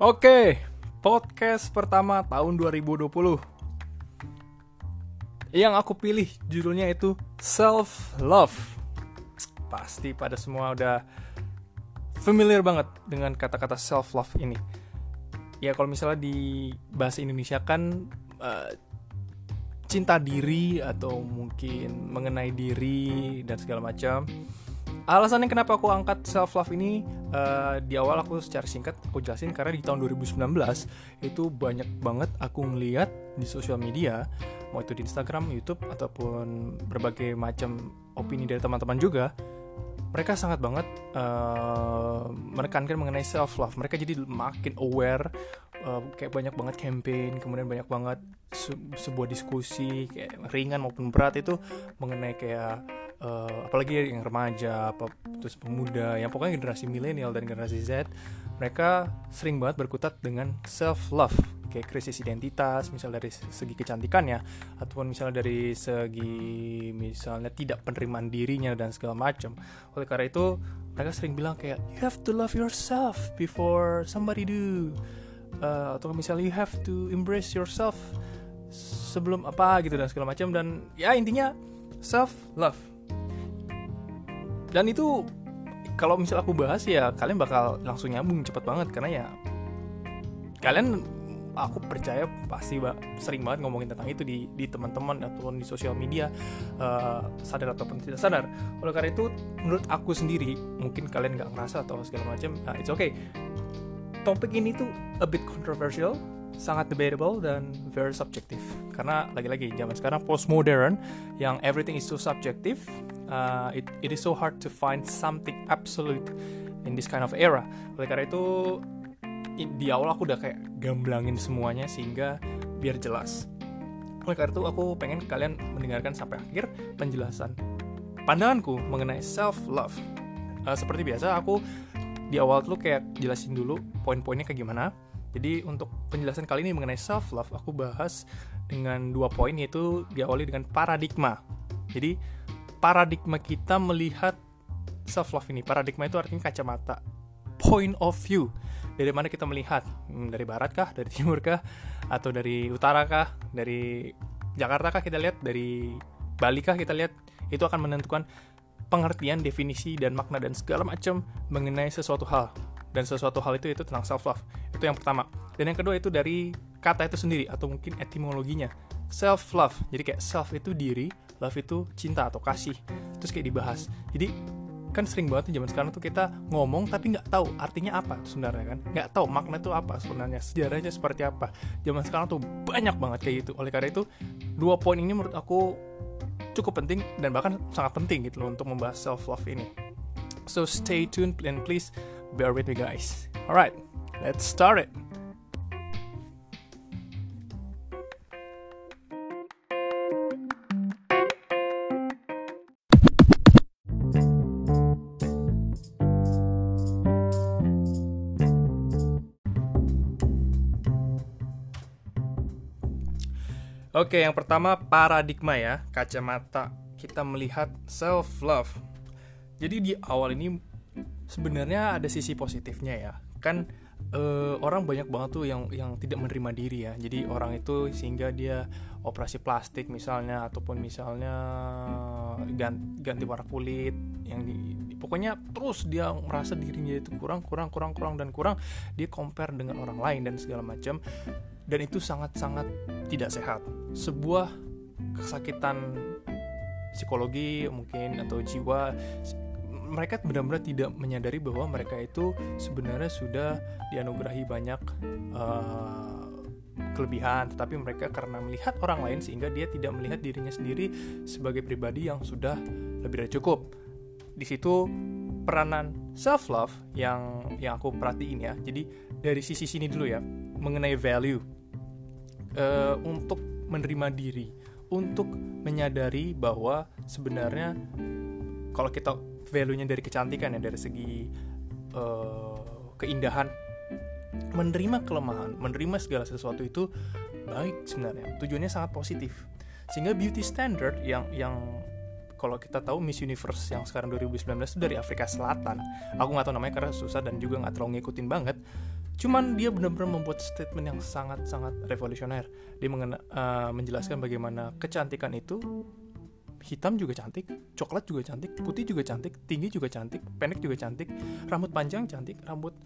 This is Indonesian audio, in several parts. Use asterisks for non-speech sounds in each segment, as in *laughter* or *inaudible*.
Oke, podcast pertama tahun 2020. Yang aku pilih judulnya itu Self Love. Pasti pada semua udah familiar banget dengan kata-kata self love ini. Ya kalau misalnya di bahasa Indonesia kan uh, cinta diri atau mungkin mengenai diri dan segala macam alasannya kenapa aku angkat self love ini uh, di awal aku secara singkat aku jelasin karena di tahun 2019 itu banyak banget aku ngeliat di sosial media mau itu di Instagram, YouTube ataupun berbagai macam opini dari teman-teman juga mereka sangat banget uh, menekankan mengenai self love mereka jadi makin aware uh, kayak banyak banget campaign kemudian banyak banget se sebuah diskusi kayak ringan maupun berat itu mengenai kayak uh, apalagi yang remaja apa terus pemuda yang pokoknya generasi milenial dan generasi Z mereka sering banget berkutat dengan self love kayak krisis identitas misal dari segi kecantikannya ataupun misalnya dari segi misalnya tidak penerimaan dirinya dan segala macam oleh karena itu mereka sering bilang kayak you have to love yourself before somebody do. Uh, atau misalnya you have to embrace yourself sebelum apa gitu dan segala macam dan ya intinya self love dan itu kalau misal aku bahas ya kalian bakal langsung nyambung cepet banget karena ya kalian aku percaya pasti ba sering banget ngomongin tentang itu di di teman-teman ataupun di sosial media uh, sadar ataupun tidak sadar. Oleh karena itu menurut aku sendiri mungkin kalian nggak ngerasa atau segala macam uh, it's okay. Topik ini tuh a bit controversial sangat debatable dan very subjective. Karena lagi-lagi zaman sekarang postmodern yang everything is so subjective uh, it, it is so hard to find something absolute in this kind of era. Oleh karena itu di awal aku udah kayak gamblangin semuanya sehingga biar jelas. Oleh karena itu aku pengen kalian mendengarkan sampai akhir penjelasan pandanganku mengenai self love uh, seperti biasa aku di awal tuh kayak jelasin dulu poin-poinnya kayak gimana jadi untuk penjelasan kali ini mengenai self love aku bahas dengan dua poin yaitu diawali dengan paradigma. Jadi paradigma kita melihat self love ini. Paradigma itu artinya kacamata, point of view. Dari mana kita melihat? Hmm, dari barat kah, dari *laughs* timur kah, atau dari utara kah, dari Jakarta kah kita lihat, dari Bali kah kita lihat? Itu akan menentukan pengertian, definisi dan makna dan segala macam mengenai sesuatu hal dan sesuatu hal itu itu tentang self love itu yang pertama. Dan yang kedua itu dari kata itu sendiri atau mungkin etimologinya. Self love jadi kayak self itu diri love itu cinta atau kasih. Terus kayak dibahas. Jadi kan sering banget nih zaman sekarang tuh kita ngomong tapi nggak tahu artinya apa sebenarnya kan. Nggak tahu makna itu apa sebenarnya sejarahnya seperti apa. Zaman sekarang tuh banyak banget kayak gitu. Oleh karena itu dua poin ini menurut aku cukup penting dan bahkan sangat penting gitu loh untuk membahas self love ini. So stay tuned and please bear with me guys. Alright, let's start it. Oke, yang pertama paradigma ya, kacamata kita melihat self love. Jadi di awal ini sebenarnya ada sisi positifnya ya kan uh, orang banyak banget tuh yang yang tidak menerima diri ya. Jadi orang itu sehingga dia operasi plastik misalnya ataupun misalnya ganti, ganti warna kulit yang di, pokoknya terus dia merasa dirinya itu kurang kurang kurang kurang dan kurang dia compare dengan orang lain dan segala macam. Dan itu sangat sangat tidak sehat. Sebuah kesakitan psikologi mungkin atau jiwa mereka benar-benar tidak menyadari bahwa mereka itu sebenarnya sudah dianugerahi banyak uh, kelebihan, tetapi mereka karena melihat orang lain sehingga dia tidak melihat dirinya sendiri sebagai pribadi yang sudah lebih dari cukup. Di situ peranan self love yang yang aku perhatiin ya. Jadi dari sisi sini dulu ya mengenai value uh, untuk menerima diri, untuk menyadari bahwa sebenarnya kalau kita value-nya dari kecantikan ya dari segi uh, keindahan. Menerima kelemahan menerima segala sesuatu itu baik sebenarnya tujuannya sangat positif. Sehingga beauty standard yang yang kalau kita tahu Miss Universe yang sekarang 2019 itu dari Afrika Selatan. Aku nggak tahu namanya karena susah dan juga nggak terlalu ngikutin banget. Cuman dia benar-benar membuat statement yang sangat-sangat revolusioner. Dia mengena, uh, menjelaskan bagaimana kecantikan itu hitam juga cantik, coklat juga cantik, putih juga cantik, tinggi juga cantik, pendek juga cantik, rambut panjang cantik, rambut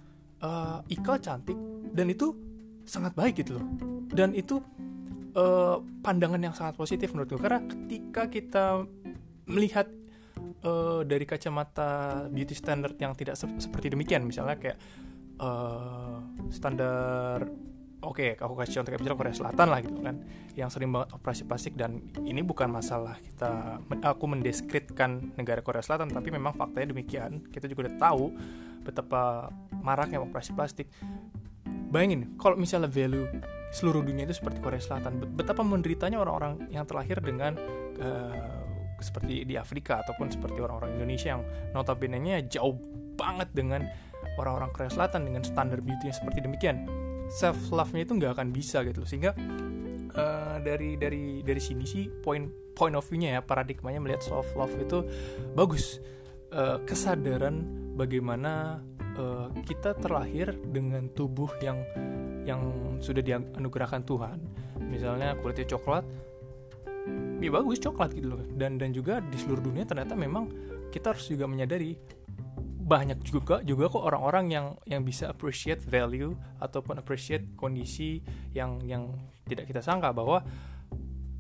uh, ikal cantik, dan itu sangat baik gitu loh. Dan itu uh, pandangan yang sangat positif menurutku karena ketika kita melihat uh, dari kacamata beauty standard yang tidak se seperti demikian, misalnya kayak uh, standar oke okay, aku kasih contoh kayak misalnya Korea Selatan lah gitu kan yang sering banget operasi plastik dan ini bukan masalah kita aku mendeskripsikan negara Korea Selatan tapi memang faktanya demikian. Kita juga udah tahu betapa maraknya operasi plastik. Bayangin kalau misalnya value seluruh dunia itu seperti Korea Selatan betapa menderitanya orang-orang yang terlahir dengan uh, seperti di Afrika ataupun seperti orang-orang Indonesia yang notabene-nya jauh banget dengan orang-orang Korea Selatan dengan standar beauty yang seperti demikian self love-nya itu nggak akan bisa gitu loh. Sehingga uh, dari dari dari sini sih point point of view-nya ya paradigmanya melihat self love itu bagus. Uh, kesadaran bagaimana uh, kita terlahir dengan tubuh yang yang sudah dianugerahkan Tuhan. Misalnya kulitnya coklat ya bagus coklat gitu loh. Dan dan juga di seluruh dunia ternyata memang kita harus juga menyadari banyak juga juga kok orang-orang yang yang bisa appreciate value ataupun appreciate kondisi yang yang tidak kita sangka bahwa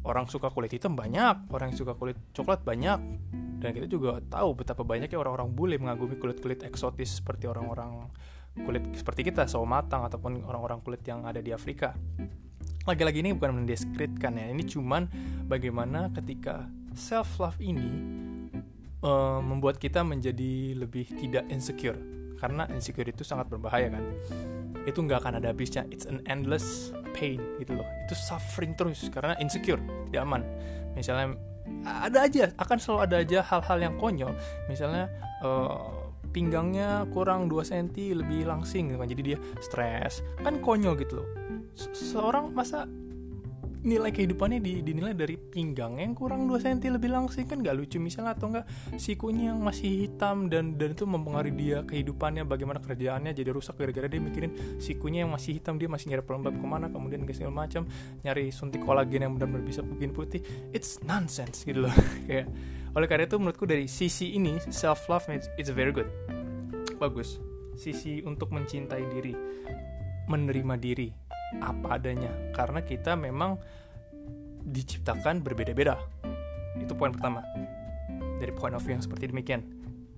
orang suka kulit hitam banyak, orang yang suka kulit coklat banyak. Dan kita juga tahu betapa banyaknya orang-orang bule mengagumi kulit-kulit eksotis seperti orang-orang kulit seperti kita, sawo matang ataupun orang-orang kulit yang ada di Afrika. Lagi-lagi ini bukan mendeskripsikan ya, ini cuman bagaimana ketika self love ini uh, membuat kita menjadi lebih tidak insecure. Karena insecure itu sangat berbahaya kan? Itu nggak akan ada habisnya. It's an endless pain gitu loh. Itu suffering terus karena insecure tidak aman. Misalnya ada aja akan selalu ada aja hal-hal yang konyol. Misalnya uh, pinggangnya kurang 2 cm lebih langsing gitu kan? Jadi dia stres. Kan konyol gitu loh. Seorang masa nilai kehidupannya dinilai dari pinggang yang kurang 2 cm lebih langsing kan? Gak lucu misalnya atau enggak sikunya yang masih hitam dan dan itu mempengaruhi dia kehidupannya bagaimana kerjaannya jadi rusak gara-gara dia mikirin sikunya yang masih hitam dia masih nyari pelembab ke mana kemudian ke segala macam nyari suntik kolagen yang benar-benar bisa bikin putih. It's nonsense gitu loh. *laughs* Kayak oleh karena itu menurutku dari sisi ini self love it's, it's very good. Bagus. Sisi untuk mencintai diri menerima diri apa adanya. Karena kita memang diciptakan berbeda-beda. Itu poin pertama. Dari point of view yang seperti demikian.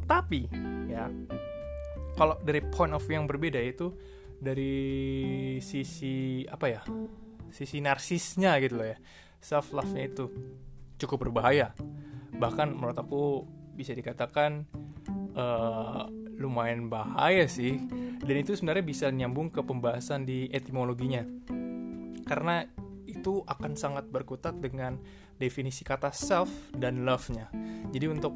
Tapi ya kalau dari point of view yang berbeda itu dari sisi apa ya sisi narsisnya gitu loh ya. Self love nya itu cukup berbahaya. Bahkan menurut aku bisa dikatakan uh, lumayan bahaya sih dan itu sebenarnya bisa nyambung ke pembahasan di etimologinya. Karena itu akan sangat berkutat dengan definisi kata self dan love-nya. Jadi untuk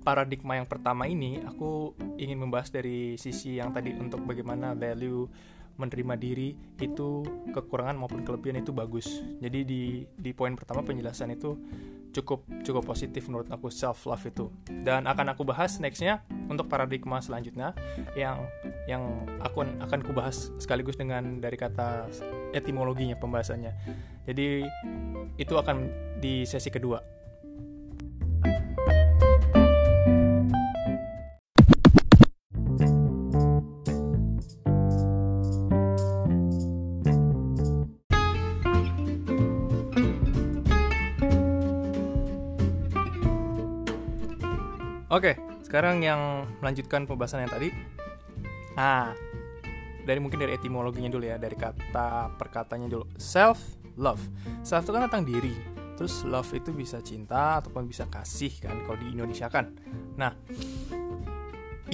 paradigma yang pertama ini aku ingin membahas dari sisi yang tadi untuk bagaimana value menerima diri itu kekurangan maupun kelebihan itu bagus. Jadi di di poin pertama penjelasan itu cukup cukup positif menurut aku self love itu. Dan akan aku bahas nextnya untuk paradigma selanjutnya yang yang aku akan aku bahas sekaligus dengan dari kata etimologinya pembahasannya. Jadi itu akan di sesi kedua sekarang yang melanjutkan pembahasan yang tadi. Nah, dari mungkin dari etimologinya dulu ya, dari kata perkataannya dulu. Self love. Self itu kan tentang diri. Terus love itu bisa cinta ataupun bisa kasih kan kalau di Indonesia kan. Nah,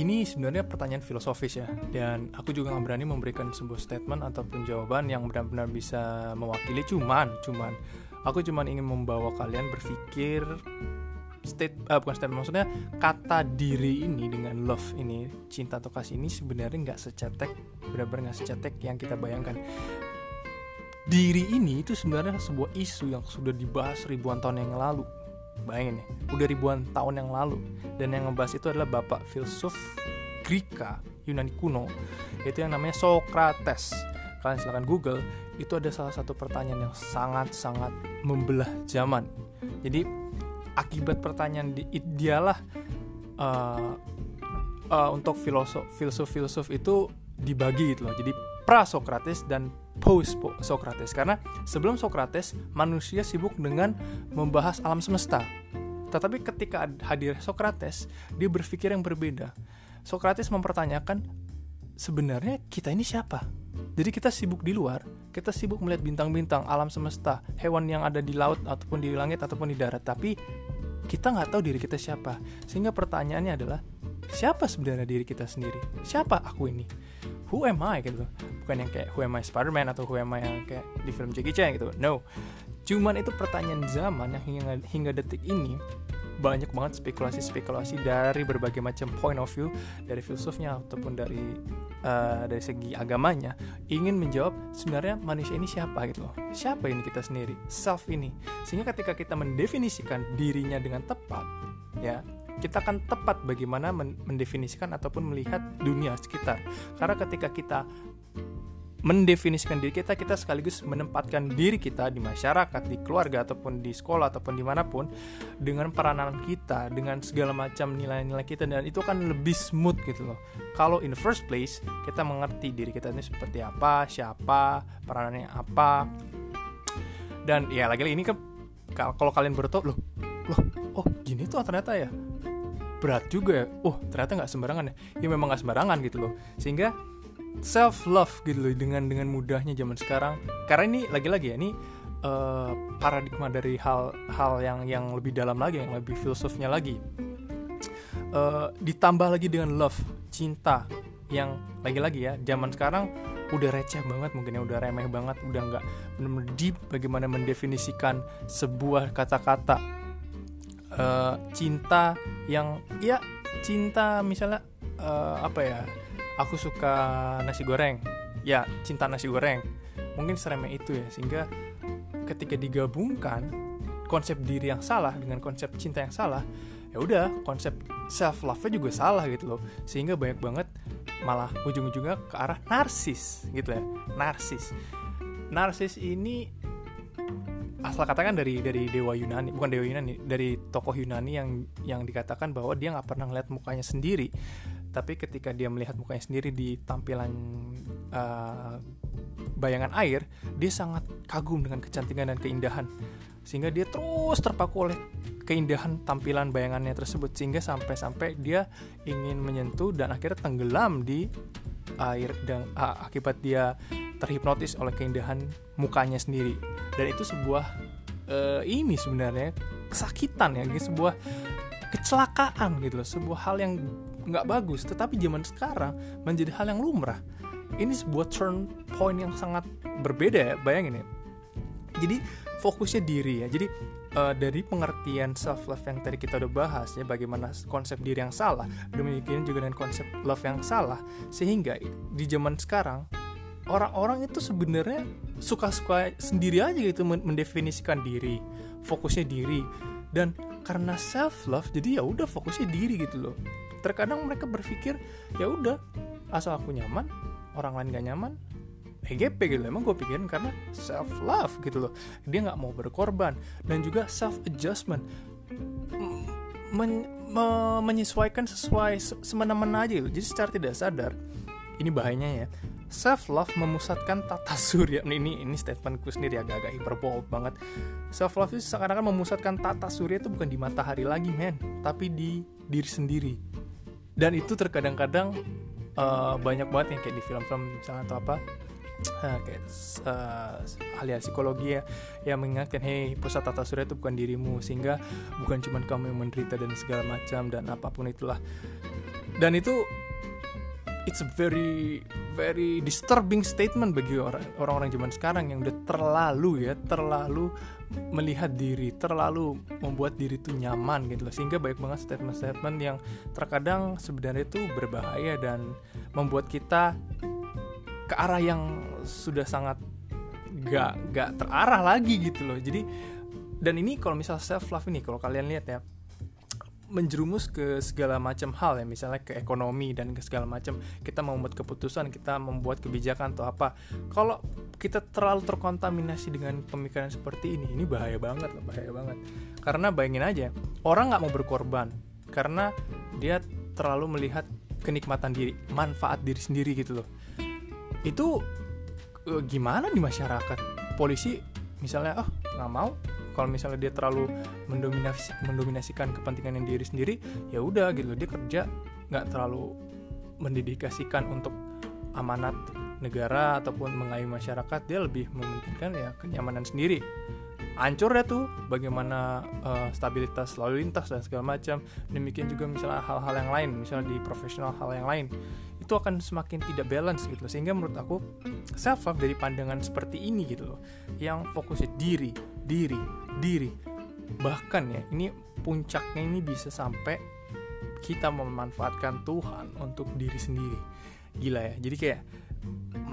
ini sebenarnya pertanyaan filosofis ya dan aku juga nggak berani memberikan sebuah statement ataupun jawaban yang benar-benar bisa mewakili cuman cuman aku cuman ingin membawa kalian berpikir state uh, bukan state maksudnya kata diri ini dengan love ini cinta atau kasih ini sebenarnya nggak secetek benar-benar nggak secetek yang kita bayangkan. Diri ini itu sebenarnya sebuah isu yang sudah dibahas ribuan tahun yang lalu. Bayangin ya udah ribuan tahun yang lalu. Dan yang ngebahas itu adalah bapak filsuf Greka Yunani kuno itu yang namanya Socrates. Kalian silahkan Google itu ada salah satu pertanyaan yang sangat-sangat membelah zaman. Jadi akibat pertanyaan di, dialah uh, uh, untuk filosof filsuf filsuf itu dibagi gitu loh. Jadi pra Socrates dan post Socrates karena sebelum Socrates manusia sibuk dengan membahas alam semesta. Tetapi ketika hadir Socrates dia berpikir yang berbeda. Socrates mempertanyakan sebenarnya kita ini siapa jadi kita sibuk di luar, kita sibuk melihat bintang-bintang, alam semesta, hewan yang ada di laut ataupun di langit ataupun di darat. Tapi kita nggak tahu diri kita siapa. Sehingga pertanyaannya adalah, siapa sebenarnya diri kita sendiri? Siapa aku ini? Who am I gitu? Bukan yang kayak who am I Spider-Man atau who am I yang kayak di film Jackie Chan gitu. No. Cuman itu pertanyaan zaman yang hingga, hingga detik ini banyak banget spekulasi-spekulasi dari berbagai macam point of view dari filsufnya ataupun dari uh, dari segi agamanya ingin menjawab sebenarnya manusia ini siapa gitu loh. Siapa ini kita sendiri? Self ini. Sehingga ketika kita mendefinisikan dirinya dengan tepat ya kita akan tepat bagaimana mendefinisikan ataupun melihat dunia sekitar. Karena ketika kita mendefinisikan diri kita, kita sekaligus menempatkan diri kita di masyarakat, di keluarga ataupun di sekolah ataupun di mana pun dengan peranan kita, dengan segala macam nilai-nilai kita dan itu akan lebih smooth gitu loh. Kalau in first place kita mengerti diri kita ini seperti apa, siapa, peranannya apa, dan ya lagi-lagi ini kan kalau kalian baru loh, loh, oh gini tuh ternyata ya berat juga ya. Oh ternyata nggak sembarangan ya. Ya memang nggak sembarangan gitu loh. Sehingga self love gitu loh dengan dengan mudahnya zaman sekarang. Karena ini lagi-lagi ya ini uh, paradigma dari hal-hal yang yang lebih dalam lagi yang lebih filosofnya lagi. Uh, ditambah lagi dengan love cinta yang lagi-lagi ya zaman sekarang udah receh banget mungkin ya udah remeh banget udah nggak benar-benar deep bagaimana mendefinisikan sebuah kata-kata. Uh, cinta yang ya cinta misalnya uh, apa ya aku suka nasi goreng. Ya cinta nasi goreng. Mungkin seremeh itu ya sehingga ketika digabungkan konsep diri yang salah dengan konsep cinta yang salah ya udah konsep self love nya juga salah gitu loh. Sehingga banyak banget malah ujung-ujungnya ke arah narsis gitu ya. Narsis. Narsis ini asal katakan dari dari dewa Yunani bukan dewa Yunani dari tokoh Yunani yang yang dikatakan bahwa dia nggak pernah ngeliat mukanya sendiri tapi ketika dia melihat mukanya sendiri di tampilan uh, bayangan air dia sangat kagum dengan kecantikan dan keindahan. Sehingga dia terus terpaku oleh keindahan tampilan bayangannya tersebut. Sehingga sampai-sampai dia ingin menyentuh dan akhirnya tenggelam di air dan uh, akibat dia terhipnotis oleh keindahan mukanya sendiri. Dan itu sebuah uh, ini sebenarnya kesakitan ya. Sebuah kecelakaan gitu loh. Sebuah hal yang nggak bagus tetapi zaman sekarang menjadi hal yang lumrah. Ini sebuah turn point yang sangat berbeda ya bayangin ya. Jadi fokusnya diri ya. Jadi uh, dari pengertian self love yang tadi kita udah bahas ya bagaimana konsep diri yang salah demikian juga dengan konsep love yang salah sehingga di zaman sekarang orang-orang itu sebenarnya suka-suka sendiri aja gitu mendefinisikan diri fokusnya diri. Dan karena self love jadi ya udah fokusnya diri gitu loh terkadang mereka berpikir ya udah asal aku nyaman orang lain gak nyaman EGP gitu. Emang gue pikirin karena self love gitu loh. Dia nggak mau berkorban. Dan juga self adjustment Men, me, menyesuaikan sesuai semena-mena aja gitu. Jadi secara tidak sadar ini bahayanya ya self love memusatkan tata *laughs* surya. Ini ini statementku sendiri agak-agak hiperbol banget. Self love itu seakan-akan memusatkan tata surya itu bukan di matahari lagi men tapi di diri sendiri dan itu terkadang-kadang uh, banyak banget yang kayak di film-film misalnya atau apa uh, kayak uh, ahli psikologi ya yang mengingatkan hey pusat tata surya itu bukan dirimu sehingga bukan cuma kamu yang menderita dan segala macam dan apa pun itulah. Dan itu it's a very very disturbing statement bagi orang orang zaman sekarang yang udah terlalu ya terlalu melihat diri terlalu membuat diri itu nyaman gitu loh. Sehingga banyak banget statement-statement yang terkadang sebenarnya itu berbahaya dan membuat kita ke arah yang sudah sangat gak gak terarah lagi gitu loh. Jadi dan ini kalau misal self love ini kalau kalian lihat ya menjerumus ke segala macam hal ya misalnya ke ekonomi dan ke segala macam. Kita membuat keputusan kita membuat kebijakan atau apa. Kalau kita terlalu terkontaminasi dengan pemikiran seperti ini ini bahaya banget loh bahaya banget. Karena bayangin aja orang nggak mau berkorban karena dia terlalu melihat kenikmatan diri manfaat diri sendiri gitu loh. Itu eh, gimana di masyarakat? Polisi misalnya oh nggak mau kalau misalnya dia terlalu mendominasi mendominasikan kepentingan yang diri sendiri ya udah gitu. Dia kerja nggak terlalu mendedikasikan untuk amanat negara ataupun mengayomi masyarakat dia lebih mementingkan ya kenyamanan sendiri hancur ya tuh bagaimana uh, stabilitas lalu lintas dan segala macam. Demikian juga misalnya hal-hal yang lain misalnya di profesional hal yang lain itu akan semakin tidak balance gitu loh. Sehingga menurut aku self love dari pandangan seperti ini gitu loh yang fokusnya diri diri diri. Bahkan ya ini puncaknya ini bisa sampai kita memanfaatkan Tuhan untuk diri sendiri. Gila ya jadi kayak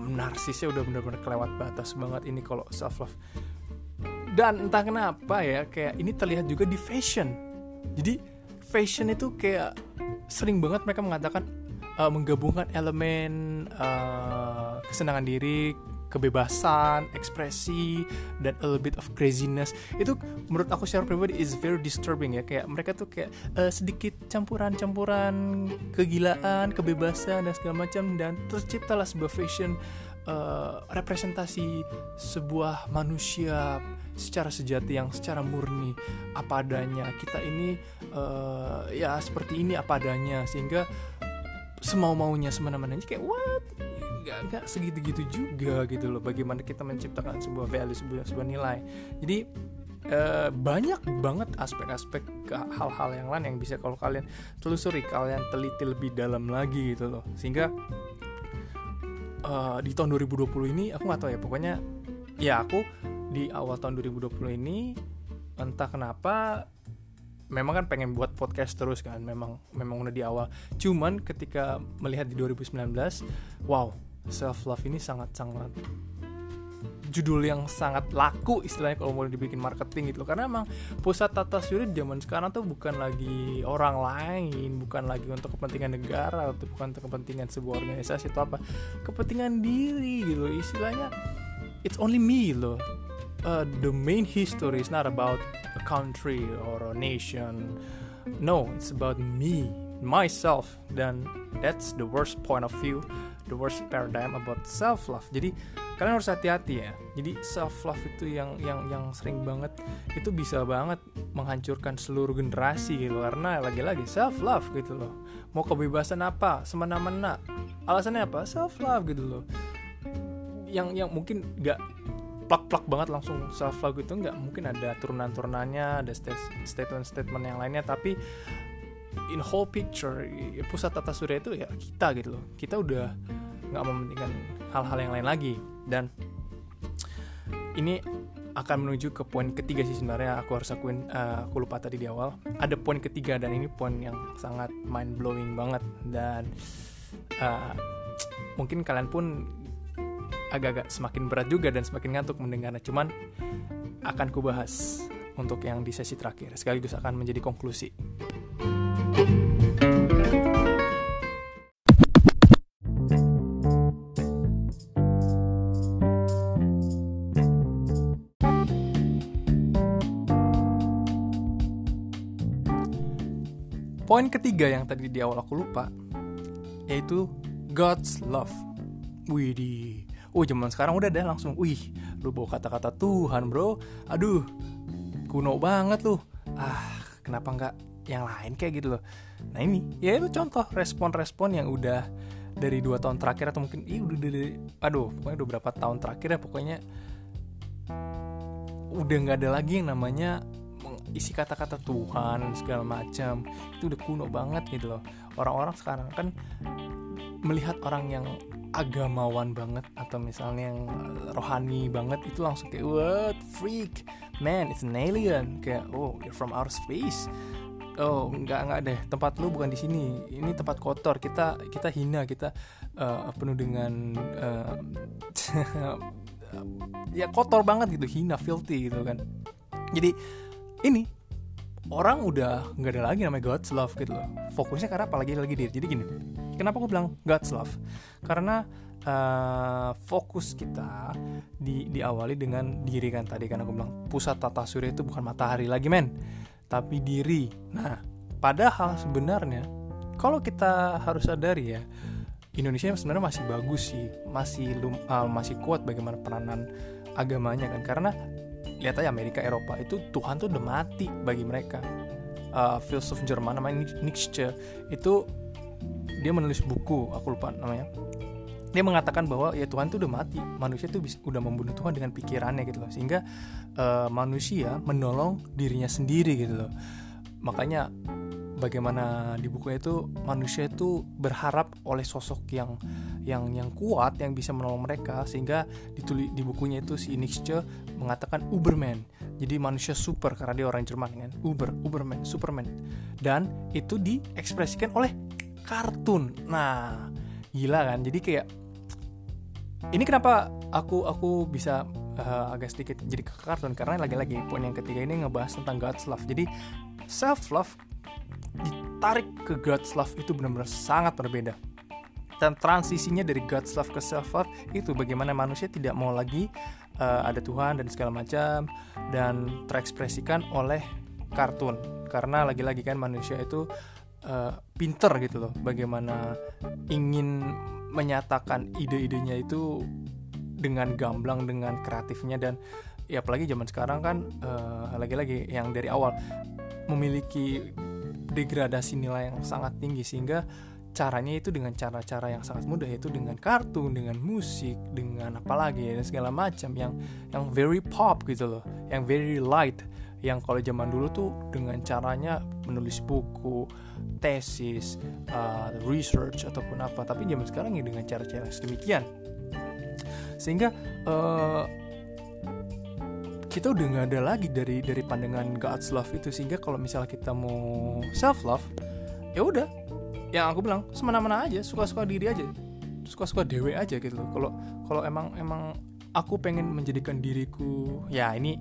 narsisnya udah bener-bener kelewat batas banget ini kalau self love dan entah kenapa ya kayak ini terlihat juga di fashion. Jadi fashion itu kayak sering banget mereka mengatakan uh, menggabungkan elemen uh, kesenangan diri kebebasan, ekspresi, dan a little bit of craziness. Itu menurut aku secara pribadi is very disturbing ya. Kayak mereka tuh kayak uh, sedikit campuran-campuran kegilaan, kebebasan dan segala macam dan terciptalah sebuah fashion uh, representasi sebuah manusia secara sejati yang secara murni apa adanya. Kita ini uh, ya seperti ini apa adanya sehingga semau maunya semena menanya kayak what? Nggak nggak segitu gitu juga gitu loh bagaimana kita menciptakan sebuah value sebuah sebuah nilai. Jadi uh, banyak banget aspek-aspek hal-hal yang lain yang bisa kalau kalian telusuri kalian teliti lebih dalam lagi gitu loh. Sehingga uh, di tahun 2020 ini aku nggak tahu ya pokoknya ya aku di awal tahun 2020 ini entah kenapa memang kan pengen buat podcast terus kan memang memang udah di awal. Cuman ketika melihat di 2019 wow self love ini sangat sangat judul yang sangat laku istilahnya kalau mau dibikin marketing gitu karena emang pusat tata suri zaman sekarang tuh bukan lagi orang lain bukan lagi untuk kepentingan negara atau bukan untuk kepentingan sebuah organisasi atau apa. Kepentingan diri gitu istilahnya it's only me loh uh, the main history is not about a country or a nation. No it's about me myself. Dan that's the worst point of view the worst paradigm about self love jadi kalian harus hati-hati ya. Jadi self love itu yang yang yang sering banget itu bisa banget menghancurkan seluruh generasi gitu. Karena lagi-lagi self love gitu loh. Mau kebebasan apa? Semena-mena. Alasannya apa? Self love gitu loh. Yang yang mungkin gak plak-plak banget langsung self love gitu nggak mungkin ada turunan-turunannya ada statement-statement yang lainnya. Tapi in whole picture pusat tata surya itu ya kita gitu loh. Kita udah nggak mementingkan hal-hal yang lain lagi. Dan ini akan menuju ke poin ketiga sih sebenarnya aku harus akuin uh, aku lupa tadi di awal. Ada poin ketiga dan ini poin yang sangat mind blowing banget. Dan uh, mungkin kalian pun agak-agak semakin berat juga dan semakin ngantuk mendengarnya cuman akan kubahas untuk yang di sesi terakhir sekaligus akan menjadi konklusi. Poin ketiga yang tadi di awal aku lupa yaitu God's love. Widih. Oh zaman sekarang udah deh langsung. Wih, lu bawa kata-kata Tuhan bro. Aduh, kuno banget lu. Ah, kenapa nggak yang lain kayak gitu loh. Nah ini, ya itu contoh respon-respon yang udah dari dua tahun terakhir atau mungkin ih udah dari, aduh, pokoknya udah berapa tahun terakhir ya pokoknya udah nggak ada lagi yang namanya isi kata-kata Tuhan segala macam itu udah kuno banget gitu loh orang-orang sekarang kan melihat orang yang agamawan banget atau misalnya yang rohani banget itu langsung kayak what? Freak? Man it's an alien. Kayak oh you're from outer space? Oh nggak nggak deh. Tempat lu bukan di sini. Ini tempat kotor. Kita kita hina. Kita uh, penuh dengan uh, *laughs* ya kotor banget gitu. Hina filthy gitu kan. Jadi ini orang udah nggak ada lagi namanya God's love gitu loh. Fokusnya karena apalagi lagi? Diri. Jadi gini kenapa aku bilang God's love? Karena uh, fokus kita di diawali dengan diri kan tadi kan aku bilang pusat tata surya itu bukan matahari lagi men. Tapi diri. Nah padahal sebenarnya kalau kita harus sadari ya Indonesia sebenarnya masih bagus sih. Masih lum, uh, masih kuat bagaimana peranan agamanya kan. Karena lihat aja Amerika Eropa. Itu Tuhan tuh udah mati bagi mereka. Uh, filsuf Jerman namanya Nietzsche. Itu dia menulis buku aku lupa namanya. Dia mengatakan bahwa ya Tuhan tuh udah mati. Manusia tuh udah membunuh Tuhan dengan pikirannya gitu loh. Sehingga uh, manusia menolong dirinya sendiri gitu loh. Makanya bagaimana di buku itu manusia itu berharap oleh sosok yang yang yang kuat yang bisa menolong mereka sehingga ditulis di bukunya itu si Nietzsche mengatakan Uberman. Jadi manusia super karena dia orang Jerman kan? Uber Uberman Superman. Dan itu diekspresikan oleh kartun. Nah gila kan? Jadi kayak ini kenapa aku aku bisa uh, agak sedikit jadi ke kartun? Karena lagi-lagi poin yang ketiga ini ngebahas tentang God's love. Jadi self love ditarik ke God's love itu benar-benar sangat berbeda. Dan transisinya dari God's love ke self love itu bagaimana manusia tidak mau lagi uh, ada Tuhan dan segala macam dan terekspresikan oleh kartun. Karena lagi-lagi kan manusia itu uh, pinter gitu loh bagaimana ingin menyatakan ide-idenya itu dengan gamblang dengan kreatifnya dan ya apalagi zaman sekarang kan uh, lagi-lagi yang dari awal memiliki degradasi nilai yang sangat tinggi sehingga caranya itu dengan cara-cara yang sangat mudah yaitu dengan kartun, dengan musik, dengan apalagi dan segala macam yang yang very pop gitu loh, yang very light, yang kalau zaman dulu tuh dengan caranya menulis buku, tesis, uh, research ataupun apa, tapi zaman sekarang ya dengan cara-cara sedemikian, sehingga uh, kita udah nggak ada lagi dari dari pandangan God's love itu sehingga kalau misalnya kita mau self love ya udah. Yang aku bilang semena-mena aja suka-suka diri aja. Suka-suka dewe aja gitu loh. Kalau kalau emang emang aku pengen menjadikan diriku ya ini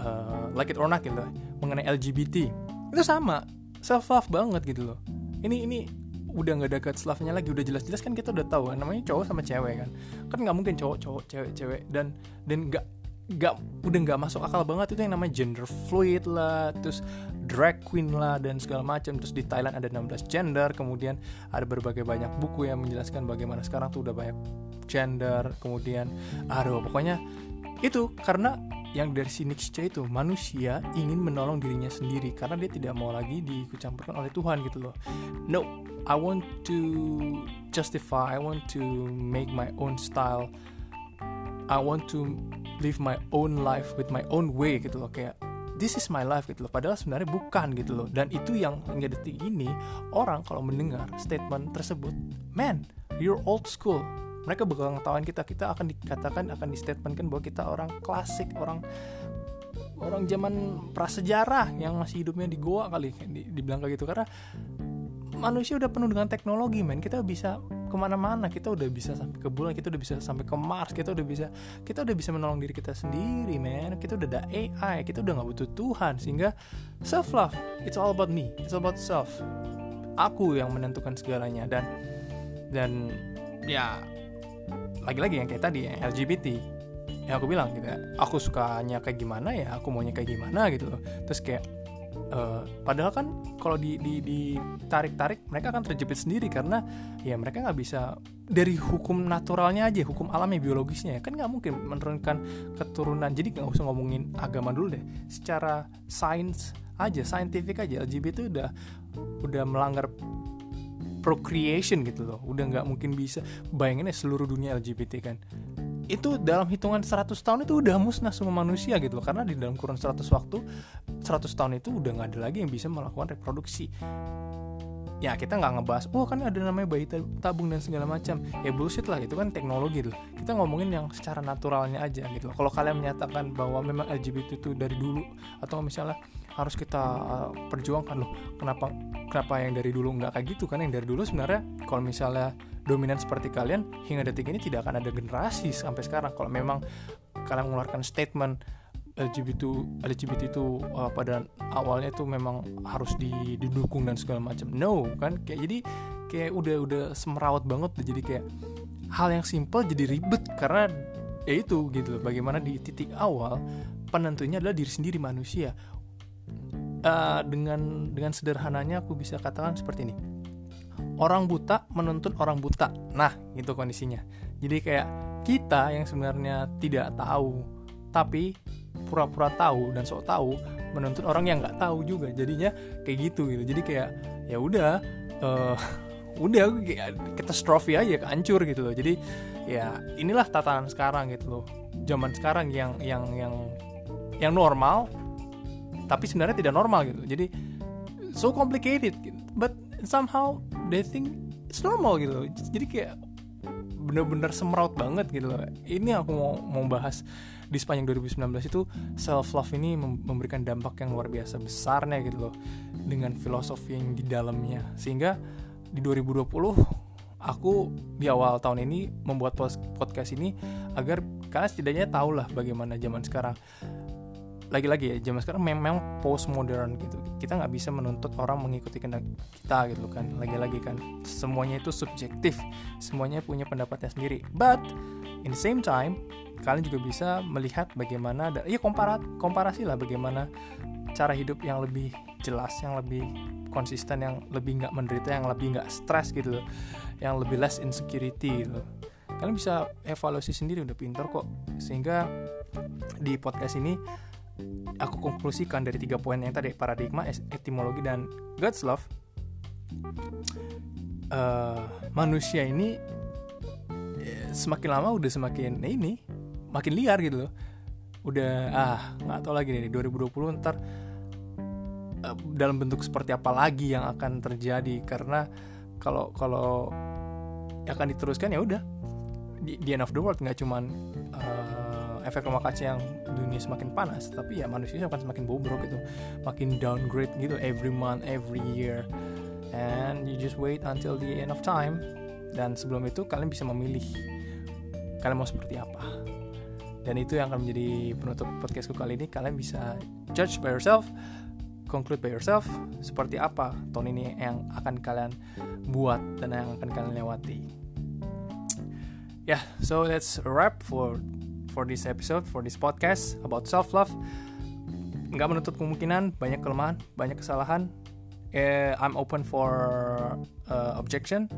uh, like it or not gitu mengenai LGBT itu sama. Self love banget gitu loh. Ini ini udah nggak ada God's love-nya lagi udah jelas-jelas kan kita udah tahu kan namanya cowok sama cewek kan. Kan nggak mungkin cowok cowok cewek cewek. Dan dan nggak nggak udah nggak masuk akal banget. Itu yang namanya gender fluid lah terus drag queen lah dan segala macam. Terus di Thailand ada 16 gender kemudian ada berbagai banyak buku yang menjelaskan bagaimana sekarang tuh udah banyak gender kemudian aduh pokoknya itu karena yang dari si Nietzsche itu manusia ingin menolong dirinya sendiri karena dia tidak mau lagi dikucampurkan oleh Tuhan gitu loh. No I want to justify I want to make my own style. I want to live my own life with my own way gitu loh. Kayak this is my life gitu loh. Padahal sebenarnya bukan gitu loh. Dan itu yang hingga detik ini orang kalau mendengar statement tersebut man you're old school. Mereka bakal ngetawain kita kita akan dikatakan akan di statementkan bahwa kita orang klasik orang orang zaman prasejarah yang masih hidupnya di goa kali dibilang kayak gitu. Karena manusia udah penuh dengan teknologi men. Kita bisa ke mana-mana. Kita udah bisa sampai ke bulan kita udah bisa sampai ke Mars kita udah bisa kita udah bisa menolong diri kita sendiri men kita udah ada AI kita udah nggak butuh Tuhan. Sehingga self love it's all about me it's all about self. Aku yang menentukan segalanya. Dan dan ya lagi-lagi yang kayak tadi ya, LGBT ya aku bilang gitu. Aku sukanya kayak gimana ya aku maunya kayak gimana gitu terus kayak uh, padahal kan kalau di, di, ditarik tarik mereka akan terjepit sendiri karena ya mereka nggak bisa dari hukum naturalnya aja hukum alamnya biologisnya ya. Kan nggak mungkin menurunkan keturunan. Jadi nggak usah ngomongin agama dulu deh. Secara sains aja scientific aja. LGBT udah udah melanggar procreation gitu loh. Udah nggak mungkin bisa. Bayangin ya seluruh dunia LGBT kan itu dalam hitungan 100 tahun itu udah musnah semua manusia gitu loh. Karena di dalam kurun 100 waktu 100 tahun itu udah nggak ada lagi yang bisa melakukan reproduksi. Ya kita nggak ngebahas oh kan ada namanya bayi tabung dan segala macam. Ya bullshit lah itu kan teknologi loh kita ngomongin yang secara naturalnya aja gitu loh. Kalau kalian menyatakan bahwa memang LGBT itu dari dulu atau misalnya harus kita uh, perjuangkan loh kenapa kenapa yang dari dulu nggak kayak gitu kan? Yang dari dulu sebenarnya kalau misalnya dominan seperti kalian hingga detik ini tidak akan ada generasi sampai sekarang. Kalau memang kalian mengeluarkan statement LGBT LGBT itu uh, pada awalnya itu memang harus didukung dan segala macam. No kan? Kayak jadi kayak udah udah semerawat banget jadi kayak hal yang simple jadi ribet karena ya itu gitu loh. Bagaimana di titik awal penentunya adalah diri sendiri manusia. Uh, dengan dengan sederhananya aku bisa katakan seperti ini orang buta menuntut orang buta. Nah itu kondisinya. Jadi kayak kita yang sebenarnya tidak tahu tapi pura-pura tahu dan sok tahu menuntut orang yang nggak tahu juga. Jadinya kayak gitu gitu. Jadi kayak ya udah uh, *laughs* udah katastrofi aja hancur gitu loh. Jadi ya inilah tatanan sekarang gitu loh. Zaman sekarang yang yang yang yang normal tapi sebenarnya tidak normal gitu. Jadi so complicated but somehow they think it's normal gitu. Jadi kayak bener-bener semeraut banget gitu loh. Ini aku mau mau bahas di sepanjang 2019 itu self love ini memberikan dampak yang luar biasa besarnya gitu loh dengan filosofi yang di dalamnya. Sehingga di 2020 aku di awal tahun ini membuat podcast ini agar kalian setidaknya tahu lah bagaimana zaman sekarang lagi-lagi ya zaman sekarang memang post modern gitu. Kita nggak bisa menuntut orang mengikuti kehendak kita gitu kan. Lagi-lagi kan semuanya itu subjektif. Semuanya punya pendapatnya sendiri. But in the same time kalian juga bisa melihat bagaimana ada ya komparat komparasi lah bagaimana cara hidup yang lebih jelas yang lebih konsisten yang lebih nggak menderita yang lebih nggak stres gitu loh. Yang lebih less insecurity gitu kalian bisa evaluasi sendiri udah pinter kok. Sehingga di podcast ini aku konklusikan dari tiga poin yang tadi paradigma, etimologi dan God's love. Uh, manusia ini ya, semakin lama udah semakin ini makin liar gitu loh. Udah ah nggak tahu lagi nih 2020 ntar uh, dalam bentuk seperti apa lagi yang akan terjadi karena kalau kalau akan diteruskan ya udah di, end of the world nggak cuman efek rumah kaca yang dunia semakin panas tapi ya manusia akan semakin bobrok gitu. Makin downgrade gitu every month every year. And you just wait until the end of time. Dan sebelum itu kalian bisa memilih kalian mau seperti apa. Dan itu yang akan menjadi penutup podcastku kali ini. Kalian bisa judge by yourself conclude by yourself seperti apa tahun ini yang akan kalian buat dan yang akan kalian lewati. Yeah so a wrap for for this episode, for this podcast about self love. Nggak menutup kemungkinan banyak kelemahan, banyak kesalahan. Uh, I'm open for uh, objection.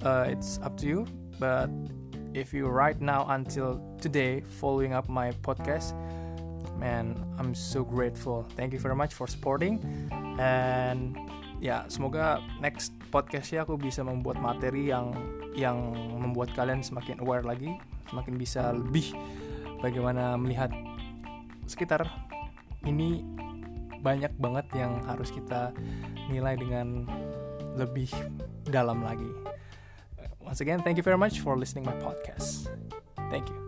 Uh, it's up to you. But if you right now until today following up my podcast, man, I'm so grateful. Thank you very much for supporting. And ya semoga next podcastnya aku bisa membuat materi yang yang membuat kalian semakin aware lagi semakin bisa lebih bagaimana melihat sekitar ini banyak banget yang harus kita nilai dengan lebih dalam lagi. Once again, thank you very much for listening my podcast. Thank you.